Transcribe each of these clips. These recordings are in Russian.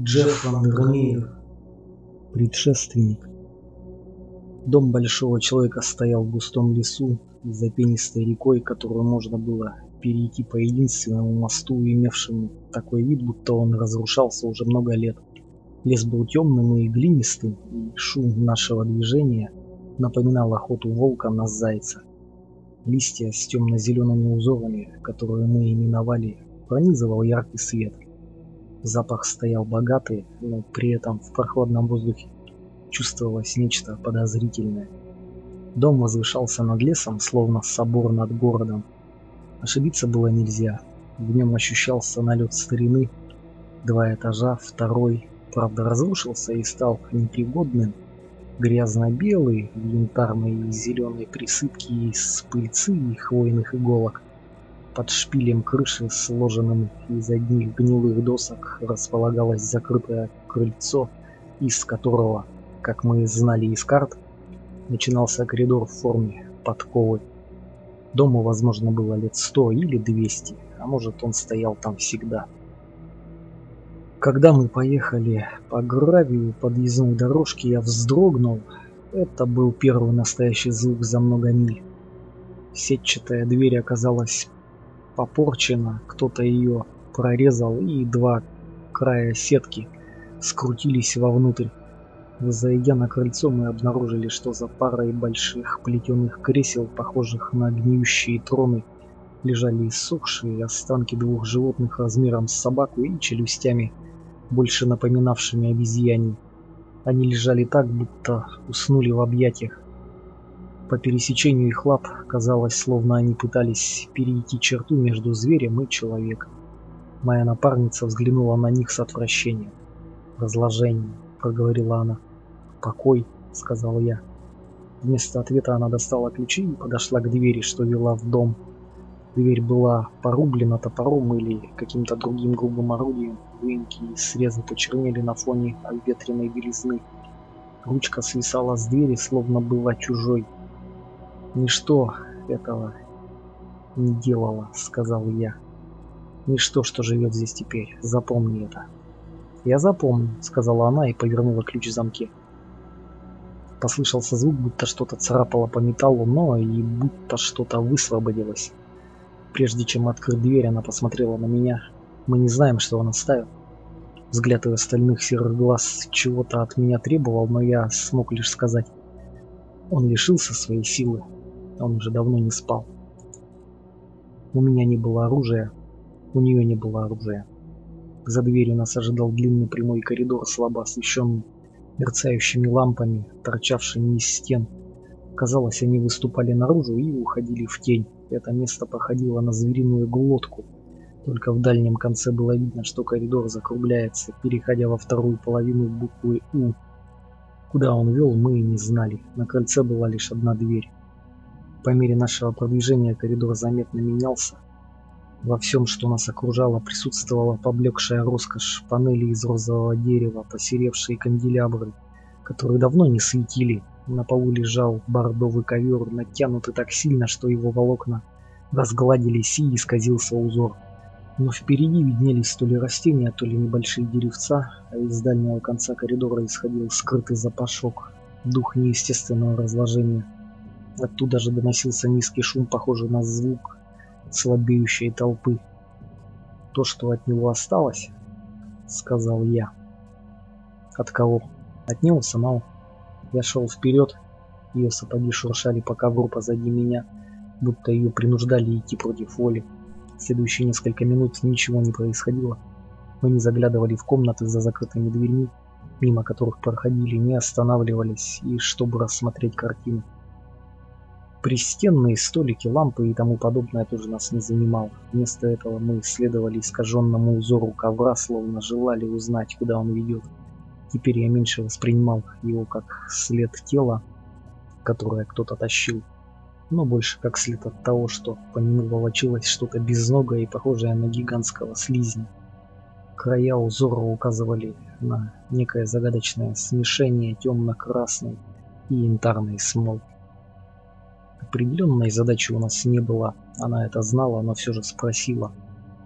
Джефф Вандермеер, предшественник. Дом большого человека стоял в густом лесу за пенистой рекой, которую можно было перейти по единственному мосту, имевшему такой вид, будто он разрушался уже много лет. Лес был темным и глинистым, и шум нашего движения напоминал охоту волка на зайца. Листья с темно-зелеными узорами, которые мы именовали, пронизывал яркий свет – Запах стоял богатый, но при этом в прохладном воздухе чувствовалось нечто подозрительное. Дом возвышался над лесом, словно собор над городом. Ошибиться было нельзя. В нем ощущался налет старины. Два этажа, второй, правда, разрушился и стал непригодным. Грязно-белый, в янтарной и зеленой присыпке из пыльцы и хвойных иголок. Под шпилем крыши, сложенным из одних гнилых досок, располагалось закрытое крыльцо, из которого, как мы знали из карт, начинался коридор в форме подковы. Дому, возможно, было лет сто или двести, а может он стоял там всегда. Когда мы поехали по гравию подъездной дорожки, я вздрогнул. Это был первый настоящий звук за много миль. Сетчатая дверь оказалась попорчена, кто-то ее прорезал, и два края сетки скрутились вовнутрь. Зайдя на крыльцо, мы обнаружили, что за парой больших плетеных кресел, похожих на гниющие троны, лежали иссохшие останки двух животных размером с собаку и челюстями, больше напоминавшими обезьяне. Они лежали так, будто уснули в объятиях. По пересечению их лап казалось, словно они пытались перейти черту между зверем и человеком. Моя напарница взглянула на них с отвращением. «Разложение», — проговорила она. «Покой», — сказал я. Вместо ответа она достала ключи и подошла к двери, что вела в дом. Дверь была порублена топором или каким-то другим грубым орудием. Выемки и срезы почернели на фоне обветренной белизны. Ручка свисала с двери, словно была чужой. «Ничто этого не делало», — сказал я. «Ничто, что живет здесь теперь. Запомни это». «Я запомню», — сказала она и повернула ключ в замке. Послышался звук, будто что-то царапало по металлу, но и будто что-то высвободилось. Прежде чем открыть дверь, она посмотрела на меня. Мы не знаем, что он оставил. Взгляд ее остальных серых глаз чего-то от меня требовал, но я смог лишь сказать. Он лишился своей силы. Он уже давно не спал. У меня не было оружия, у нее не было оружия. За дверью нас ожидал длинный прямой коридор, слабо освещенный мерцающими лампами, торчавшими из стен. Казалось, они выступали наружу и уходили в тень. Это место походило на звериную глотку. Только в дальнем конце было видно, что коридор закругляется, переходя во вторую половину буквы «У». Куда он вел, мы не знали. На кольце была лишь одна дверь. По мере нашего продвижения коридор заметно менялся. Во всем, что нас окружало, присутствовала поблекшая роскошь, панели из розового дерева, посеревшие канделябры, которые давно не светили. На полу лежал бордовый ковер, натянутый так сильно, что его волокна разгладились и исказился узор. Но впереди виднелись то ли растения, то ли небольшие деревца, а из дальнего конца коридора исходил скрытый запашок, дух неестественного разложения. Оттуда же доносился низкий шум, похожий на звук слабеющей толпы. То, что от него осталось, сказал я. От кого? От него самого. Я шел вперед, ее сапоги шуршали по ковру позади меня, будто ее принуждали идти против воли. следующие несколько минут ничего не происходило. Мы не заглядывали в комнаты за закрытыми дверьми, мимо которых проходили, не останавливались, и чтобы рассмотреть картину. Пристенные столики, лампы и тому подобное тоже нас не занимало. Вместо этого мы исследовали искаженному узору ковра, словно желали узнать, куда он ведет. Теперь я меньше воспринимал его как след тела, которое кто-то тащил, но больше как след от того, что по нему волочилось что-то безногое и похожее на гигантского слизня. Края узора указывали на некое загадочное смешение темно-красной и янтарной смолы. Определенной задачи у нас не было. Она это знала, но все же спросила.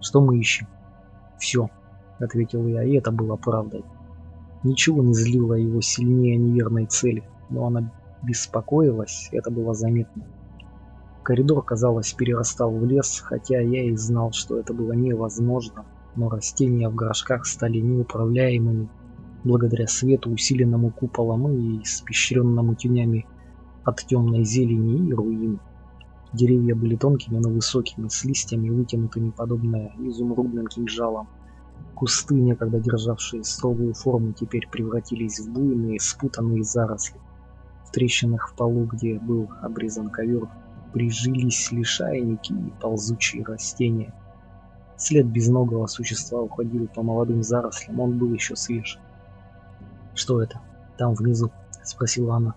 Что мы ищем? Все, ответил я, и это было правдой. Ничего не злило его сильнее неверной цели, но она беспокоилась, это было заметно. Коридор, казалось, перерастал в лес, хотя я и знал, что это было невозможно, но растения в горшках стали неуправляемыми благодаря свету, усиленному куполом и испещренному тенями от темной зелени и руин. Деревья были тонкими, но высокими, с листьями, вытянутыми подобно изумрудным кинжалам. Кусты, некогда державшие строгую форму, теперь превратились в буйные, спутанные заросли. В трещинах в полу, где был обрезан ковер, прижились лишайники и ползучие растения. След безногого существа уходил по молодым зарослям, он был еще свеж. «Что это? Там внизу?» — спросила она.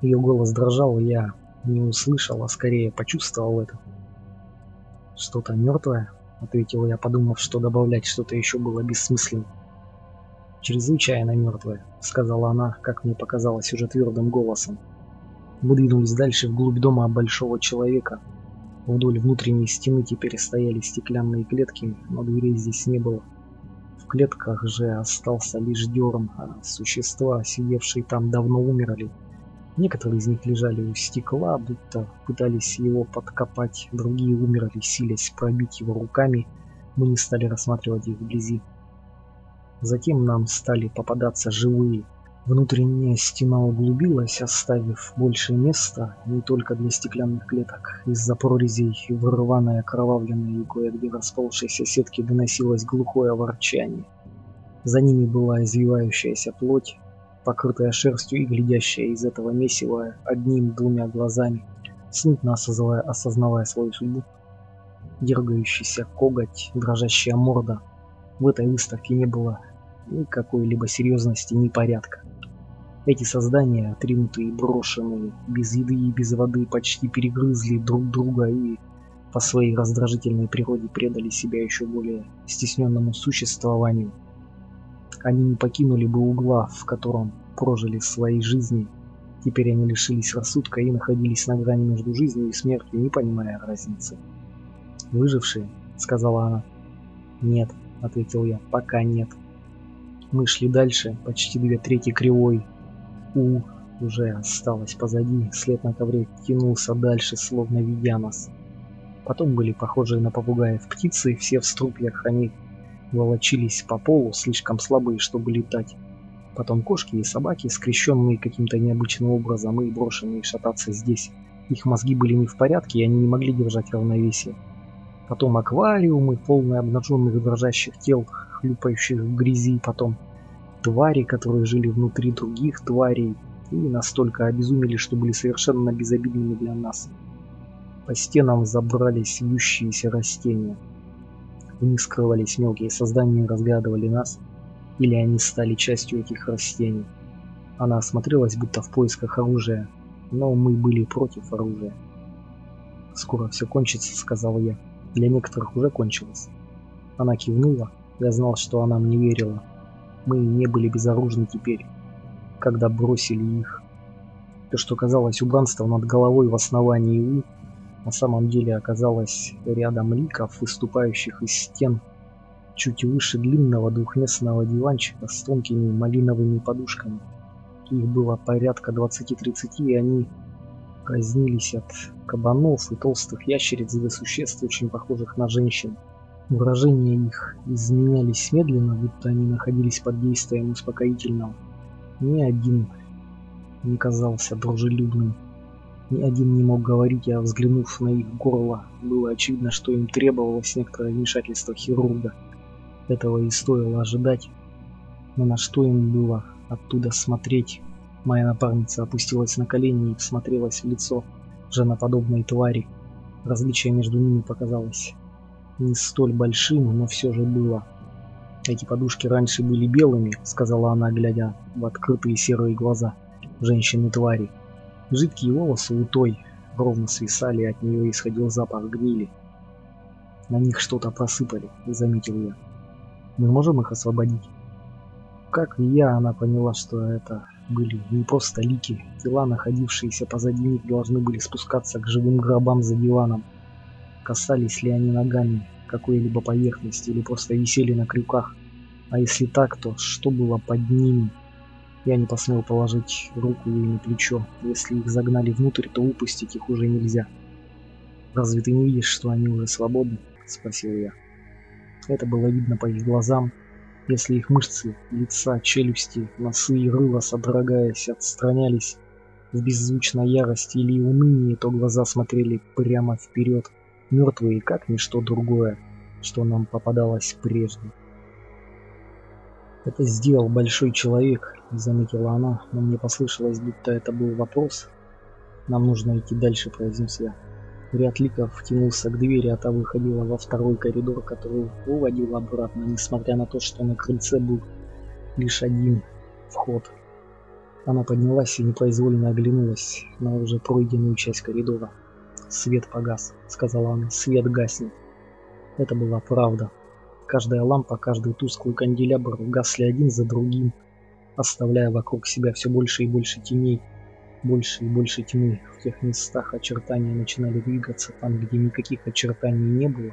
Ее голос дрожал, я не услышал, а скорее почувствовал это. «Что-то мертвое?» — ответил я, подумав, что добавлять что-то еще было бессмысленно. «Чрезвычайно мертвое», — сказала она, как мне показалось уже твердым голосом. Мы двинулись дальше вглубь дома большого человека. Вдоль внутренней стены теперь стояли стеклянные клетки, но дверей здесь не было. В клетках же остался лишь дерн, а существа, сидевшие там, давно умерли. Некоторые из них лежали у стекла, будто пытались его подкопать, другие умерли, силясь пробить его руками. Мы не стали рассматривать их вблизи. Затем нам стали попадаться живые. Внутренняя стена углубилась, оставив больше места не только для стеклянных клеток. Из-за прорезей в рваной окровавленной и кое-где расползшейся сетки доносилось глухое ворчание. За ними была извивающаяся плоть, покрытая шерстью и глядящая из этого месива одним-двумя глазами, смутно осознавая, осознавая свою судьбу. Дергающийся коготь, дрожащая морда. В этой выставке не было ни какой-либо серьезности, ни порядка. Эти создания, отринутые и брошенные, без еды и без воды, почти перегрызли друг друга и по своей раздражительной природе предали себя еще более стесненному существованию – они не покинули бы угла, в котором прожили свои жизни. Теперь они лишились рассудка и находились на грани между жизнью и смертью, не понимая разницы. «Выжившие?» — сказала она. «Нет», — ответил я, — «пока нет». Мы шли дальше, почти две трети кривой. У уже осталось позади, след на ковре тянулся дальше, словно ведя нас. Потом были похожие на попугаев птицы, все в струпьях, они волочились по полу, слишком слабые, чтобы летать. Потом кошки и собаки, скрещенные каким-то необычным образом и брошенные шататься здесь. Их мозги были не в порядке, и они не могли держать равновесие. Потом аквариумы, полные обнаженных дрожащих тел, хлюпающих в грязи. Потом твари, которые жили внутри других тварей и настолько обезумели, что были совершенно безобидными для нас. По стенам забрались вьющиеся растения. В них скрывались мелкие создания и разглядывали нас, или они стали частью этих растений. Она осмотрелась, будто в поисках оружия, но мы были против оружия. «Скоро все кончится», — сказал я. «Для некоторых уже кончилось». Она кивнула. Я знал, что она мне верила. Мы не были безоружны теперь, когда бросили их. То, что казалось убранством над головой в основании У, на самом деле оказалось рядом ликов, выступающих из стен чуть выше длинного двухместного диванчика с тонкими малиновыми подушками. Их было порядка 20-30, и они разнились от кабанов и толстых ящериц до существ, очень похожих на женщин. Выражения их изменялись медленно, будто они находились под действием успокоительного. Ни один не казался дружелюбным. Ни один не мог говорить, а взглянув на их горло, было очевидно, что им требовалось некоторое вмешательство хирурга. Этого и стоило ожидать. Но на что им было оттуда смотреть? Моя напарница опустилась на колени и всмотрелась в лицо женоподобной твари. Различие между ними показалось не столь большим, но все же было. Эти подушки раньше были белыми, сказала она, глядя в открытые серые глаза женщины-твари. Жидкие волосы у той ровно свисали, от нее исходил запах гнили. На них что-то просыпали, заметил я. Мы можем их освободить? Как и я, она поняла, что это были не просто лики. Тела, находившиеся позади них, должны были спускаться к живым гробам за диваном. Касались ли они ногами какой-либо поверхности или просто висели на крюках? А если так, то что было под ними? Я не посмел положить руку ей на плечо. Если их загнали внутрь, то выпустить их уже нельзя. «Разве ты не видишь, что они уже свободны?» – спросил я. Это было видно по их глазам, если их мышцы, лица, челюсти, носы и рыла, содрогаясь, отстранялись в беззвучной ярости или унынии, то глаза смотрели прямо вперед, мертвые, как ничто другое, что нам попадалось прежде. «Это сделал большой человек», — заметила она, но мне послышалось, будто это был вопрос. «Нам нужно идти дальше», — произнес я. Ряд ликов тянулся к двери, а та выходила во второй коридор, который уводил обратно, несмотря на то, что на крыльце был лишь один вход. Она поднялась и непроизвольно оглянулась на уже пройденную часть коридора. «Свет погас», — сказала она, — «свет гаснет». Это была правда. Каждая лампа, каждый тусклый канделябр гасли один за другим, оставляя вокруг себя все больше и больше теней, больше и больше тьмы. В тех местах очертания начинали двигаться, там, где никаких очертаний не было.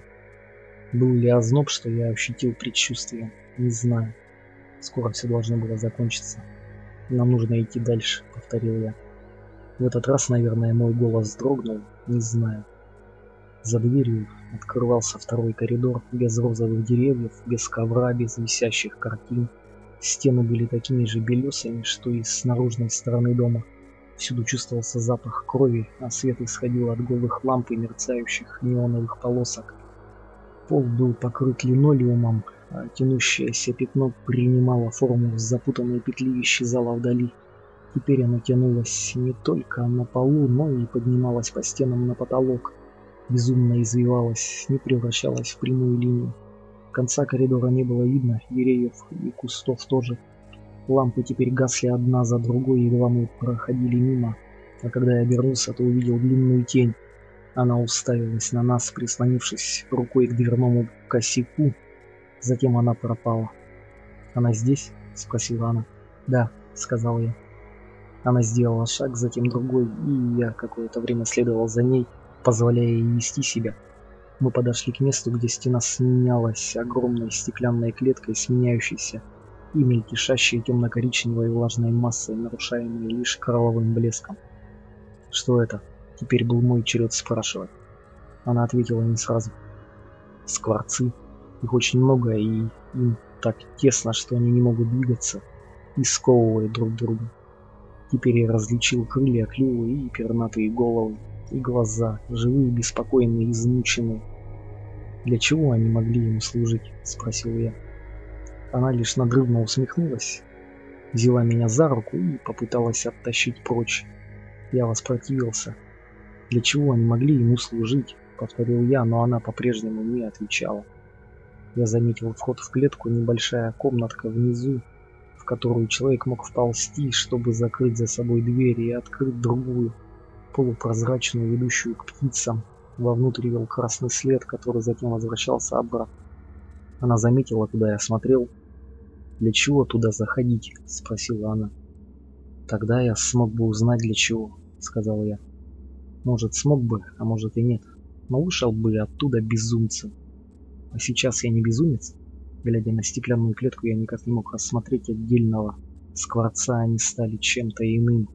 Был ли озноб, что я ощутил предчувствие? Не знаю. Скоро все должно было закончиться. Нам нужно идти дальше, повторил я. В этот раз, наверное, мой голос дрогнул, не знаю. За дверью открывался второй коридор, без розовых деревьев, без ковра, без висящих картин. Стены были такими же белесыми, что и с наружной стороны дома. Всюду чувствовался запах крови, а свет исходил от голых ламп и мерцающих неоновых полосок. Пол был покрыт линолеумом, а тянущееся пятно принимало форму запутанной петли и исчезало вдали. Теперь оно тянулось не только на полу, но и поднималось по стенам на потолок. Безумно извивалось, не превращалось в прямую линию. Конца коридора не было видно, деревьев и кустов тоже. Лампы теперь гасли одна за другой, едва мы проходили мимо. А когда я обернулся, то увидел длинную тень. Она уставилась на нас, прислонившись рукой к дверному косяку. Затем она пропала. «Она здесь?» — спросила она. «Да», — сказал я. Она сделала шаг, затем другой, и я какое-то время следовал за ней, позволяя ей нести себя. Мы подошли к месту, где стена сменялась огромной стеклянной клеткой, сменяющейся и мельтешащей темно-коричневой влажной массой, нарушаемой лишь кровавым блеском. Что это? Теперь был мой черед спрашивать. Она ответила не сразу. Скворцы. Их очень много, и им так тесно, что они не могут двигаться и сковывают друг друга. Теперь я различил крылья, клювы и пернатые головы, и глаза, живые, беспокойные, измученные. «Для чего они могли ему служить?» – спросил я. Она лишь надрывно усмехнулась, взяла меня за руку и попыталась оттащить прочь. Я воспротивился. Для чего они могли ему служить? Повторил я, но она по-прежнему не отвечала. Я заметил вход в клетку, небольшая комнатка внизу, в которую человек мог вползти, чтобы закрыть за собой дверь и открыть другую, полупрозрачную, ведущую к птицам. Вовнутрь вел красный след, который затем возвращался обратно. Она заметила, куда я смотрел, «Для чего туда заходить?» – спросила она. «Тогда я смог бы узнать для чего», – сказал я. «Может, смог бы, а может и нет. Но вышел бы оттуда безумцем. А сейчас я не безумец?» Глядя на стеклянную клетку, я никак не мог рассмотреть отдельного скворца, они стали чем-то иным.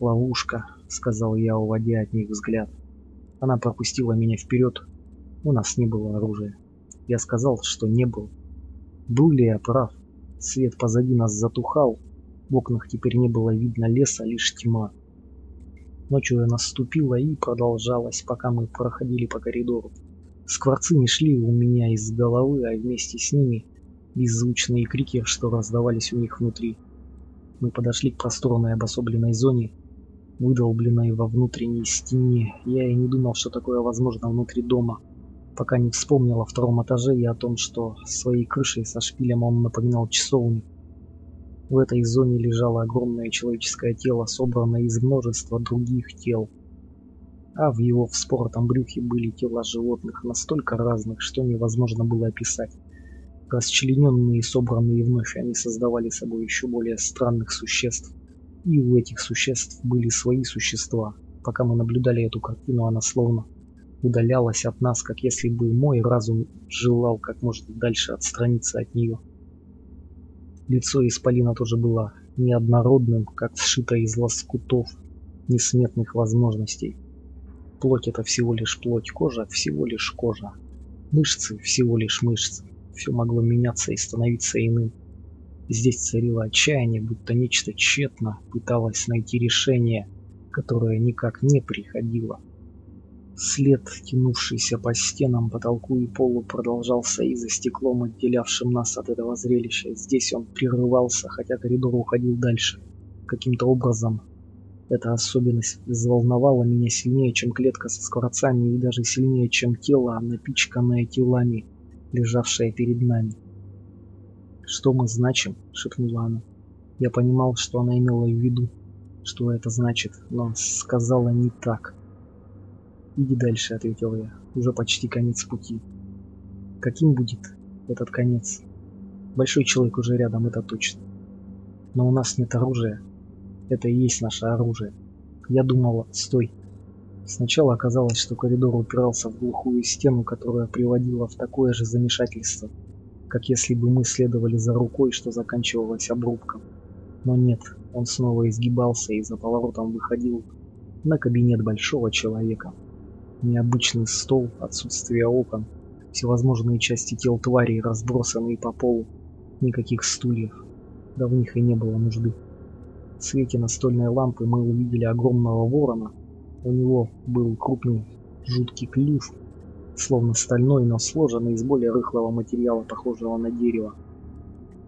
«Ловушка», — сказал я, уводя от них взгляд. Она пропустила меня вперед. У нас не было оружия. Я сказал, что не был. Был ли я прав? Свет позади нас затухал, в окнах теперь не было видно леса, лишь тьма. Ночь уже наступила и продолжалась, пока мы проходили по коридору. Скворцы не шли у меня из головы, а вместе с ними беззвучные крики, что раздавались у них внутри. Мы подошли к просторной обособленной зоне, выдолбленной во внутренней стене. Я и не думал, что такое возможно внутри дома пока не вспомнил о втором этаже и о том, что своей крышей со шпилем он напоминал часовню. В этой зоне лежало огромное человеческое тело, собранное из множества других тел. А в его вспоротом брюхе были тела животных, настолько разных, что невозможно было описать. Расчлененные и собранные вновь, они создавали собой еще более странных существ. И у этих существ были свои существа. Пока мы наблюдали эту картину, она словно удалялась от нас, как если бы мой разум желал как можно дальше отстраниться от нее. Лицо Исполина тоже было неоднородным, как сшито из лоскутов несметных возможностей. Плоть это всего лишь плоть, кожа всего лишь кожа. Мышцы всего лишь мышцы. Все могло меняться и становиться иным. Здесь царило отчаяние, будто нечто тщетно пыталось найти решение, которое никак не приходило. След, тянувшийся по стенам, потолку и полу, продолжался и за стеклом, отделявшим нас от этого зрелища. Здесь он прерывался, хотя коридор уходил дальше. Каким-то образом эта особенность взволновала меня сильнее, чем клетка со скворцами, и даже сильнее, чем тело, напичканное телами, лежавшее перед нами. «Что мы значим?» — шепнула она. Я понимал, что она имела в виду, что это значит, но сказала не так. «Иди дальше», — ответил я. «Уже почти конец пути». «Каким будет этот конец?» «Большой человек уже рядом, это точно. Но у нас нет оружия. Это и есть наше оружие. Я думала... Стой!» Сначала оказалось, что коридор упирался в глухую стену, которая приводила в такое же замешательство, как если бы мы следовали за рукой, что заканчивалось обрубком. Но нет, он снова изгибался и за поворотом выходил на кабинет большого человека необычный стол, отсутствие окон, всевозможные части тел тварей, разбросанные по полу, никаких стульев, да в них и не было нужды. В свете настольной лампы мы увидели огромного ворона, у него был крупный жуткий клюв, словно стальной, но сложенный из более рыхлого материала, похожего на дерево,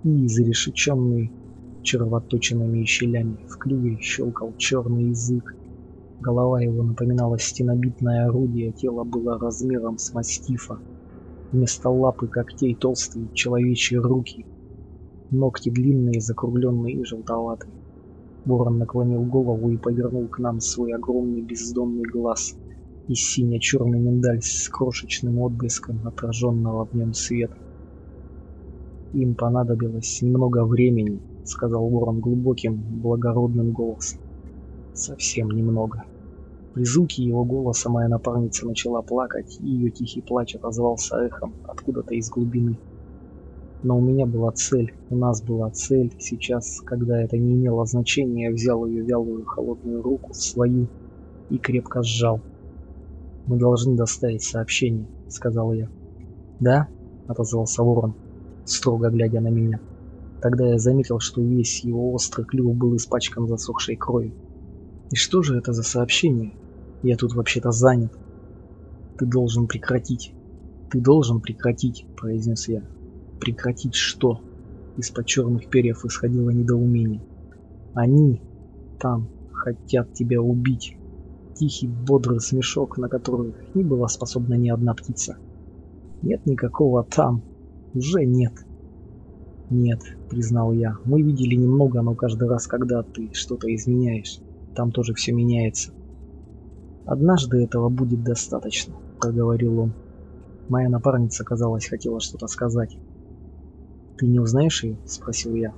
и зарешеченный червоточинами и щелями. В клюве щелкал черный язык, Голова его напоминала стенобитное орудие, тело было размером с мастифа. Вместо лапы когтей толстые человечьи руки. Ногти длинные, закругленные и желтоватые. Ворон наклонил голову и повернул к нам свой огромный бездонный глаз и сине-черный миндаль с крошечным отблеском отраженного в нем света. «Им понадобилось немного времени», — сказал Ворон глубоким, благородным голосом. Совсем немного. При звуке его голоса моя напарница начала плакать, и ее тихий плач отозвался эхом откуда-то из глубины. Но у меня была цель, у нас была цель. Сейчас, когда это не имело значения, я взял ее вялую холодную руку в свою и крепко сжал. «Мы должны доставить сообщение», — сказал я. «Да?» — отозвался ворон, строго глядя на меня. Тогда я заметил, что весь его острый клюв был испачкан засохшей кровью. И что же это за сообщение? Я тут вообще-то занят. Ты должен прекратить. Ты должен прекратить, произнес я. Прекратить что? Из-под черных перьев исходило недоумение. Они там хотят тебя убить. Тихий, бодрый смешок, на который не была способна ни одна птица. Нет никакого там. Уже нет. Нет, признал я. Мы видели немного, но каждый раз, когда ты что-то изменяешь, там тоже все меняется. Однажды этого будет достаточно, проговорил он. Моя напарница, казалось, хотела что-то сказать. Ты не узнаешь ее? спросил я.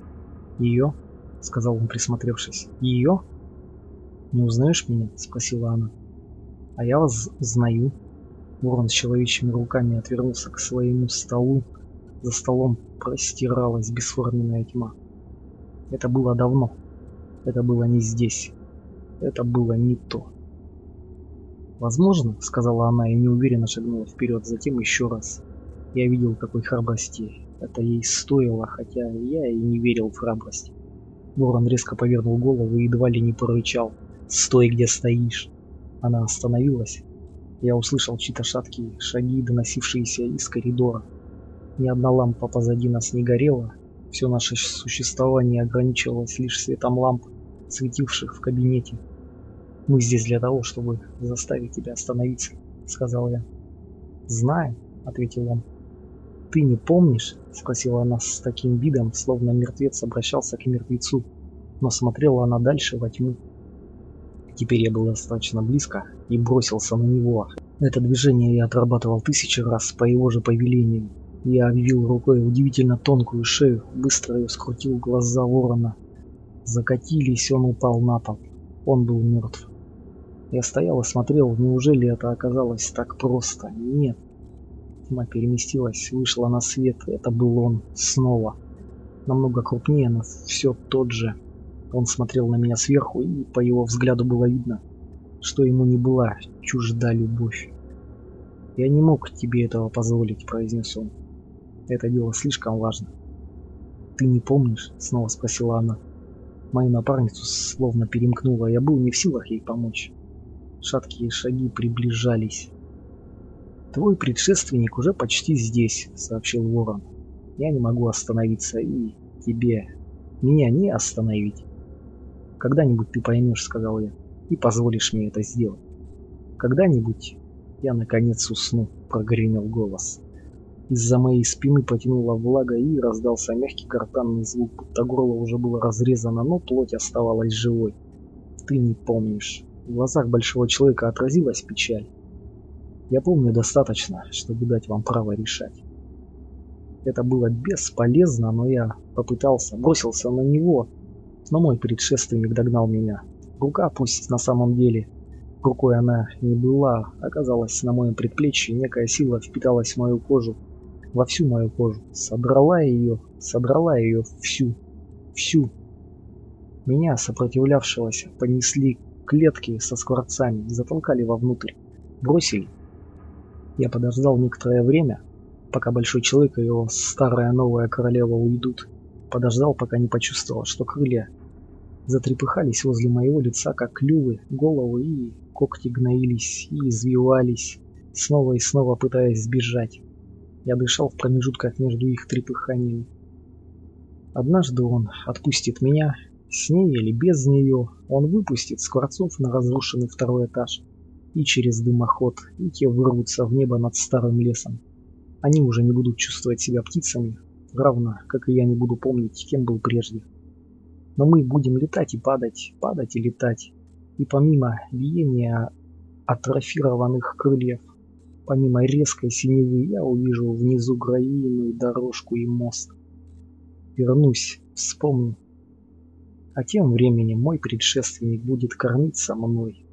Ее? сказал он, присмотревшись. Ее? Не узнаешь меня? спросила она. А я вас знаю. Ворон с человечьими руками отвернулся к своему столу. За столом простиралась бесформенная тьма. Это было давно. Это было не здесь. Это было не то. «Возможно», — сказала она и неуверенно шагнула вперед, затем еще раз. Я видел, какой храбрости это ей стоило, хотя я и не верил в храбрость. Ворон резко повернул голову и едва ли не прорычал. «Стой, где стоишь!» Она остановилась. Я услышал чьи-то шаткие шаги, доносившиеся из коридора. Ни одна лампа позади нас не горела. Все наше существование ограничивалось лишь светом ламп, светивших в кабинете. «Мы здесь для того, чтобы заставить тебя остановиться», — сказал я. «Знаю», — ответил он. «Ты не помнишь?» — спросила она с таким видом, словно мертвец обращался к мертвецу, но смотрела она дальше во тьму. Теперь я был достаточно близко и бросился на него. Это движение я отрабатывал тысячи раз по его же повелению. Я обвил рукой удивительно тонкую шею, быстро ее скрутил глаза ворона. Закатились, он упал на пол. Он был мертв. Я стоял и смотрел, неужели это оказалось так просто? Нет. Тьма переместилась, вышла на свет, это был он, снова. намного крупнее, но все тот же. Он смотрел на меня сверху, и по его взгляду было видно, что ему не была чужда любовь. «Я не мог тебе этого позволить», — произнес он. «Это дело слишком важно». «Ты не помнишь?» — снова спросила она. Мою напарницу словно перемкнула, я был не в силах ей помочь. Шаткие шаги приближались. «Твой предшественник уже почти здесь», — сообщил Ворон. «Я не могу остановиться, и тебе меня не остановить». «Когда-нибудь ты поймешь», — сказал я, — «и позволишь мне это сделать». «Когда-нибудь я, наконец, усну», — прогремел голос. Из-за моей спины потянула влага и раздался мягкий гортанный звук, будто горло уже было разрезано, но плоть оставалась живой. «Ты не помнишь». В глазах большого человека отразилась печаль. Я помню достаточно, чтобы дать вам право решать. Это было бесполезно, но я попытался, бросился на него, но мой предшественник догнал меня. Рука, пусть на самом деле рукой она не была, оказалась на моем предплечье, некая сила впиталась в мою кожу, во всю мою кожу, содрала ее, содрала ее всю, всю. Меня, сопротивлявшегося, понесли клетки со скворцами, затолкали вовнутрь, бросили я подождал некоторое время, пока Большой Человек и его старая новая королева уйдут. Подождал, пока не почувствовал, что крылья затрепыхались возле моего лица, как клювы, головы и когти гноились и извивались, снова и снова пытаясь сбежать. Я дышал в промежутках между их трепыханиями. Однажды он отпустит меня, с ней или без нее, он выпустит Скворцов на разрушенный второй этаж и через дымоход, и те вырвутся в небо над старым лесом. Они уже не будут чувствовать себя птицами, равно как и я не буду помнить, кем был прежде. Но мы будем летать и падать, падать и летать. И помимо биения атрофированных крыльев, помимо резкой синевы, я увижу внизу гравийную дорожку и мост. Вернусь, вспомню. А тем временем мой предшественник будет кормиться мной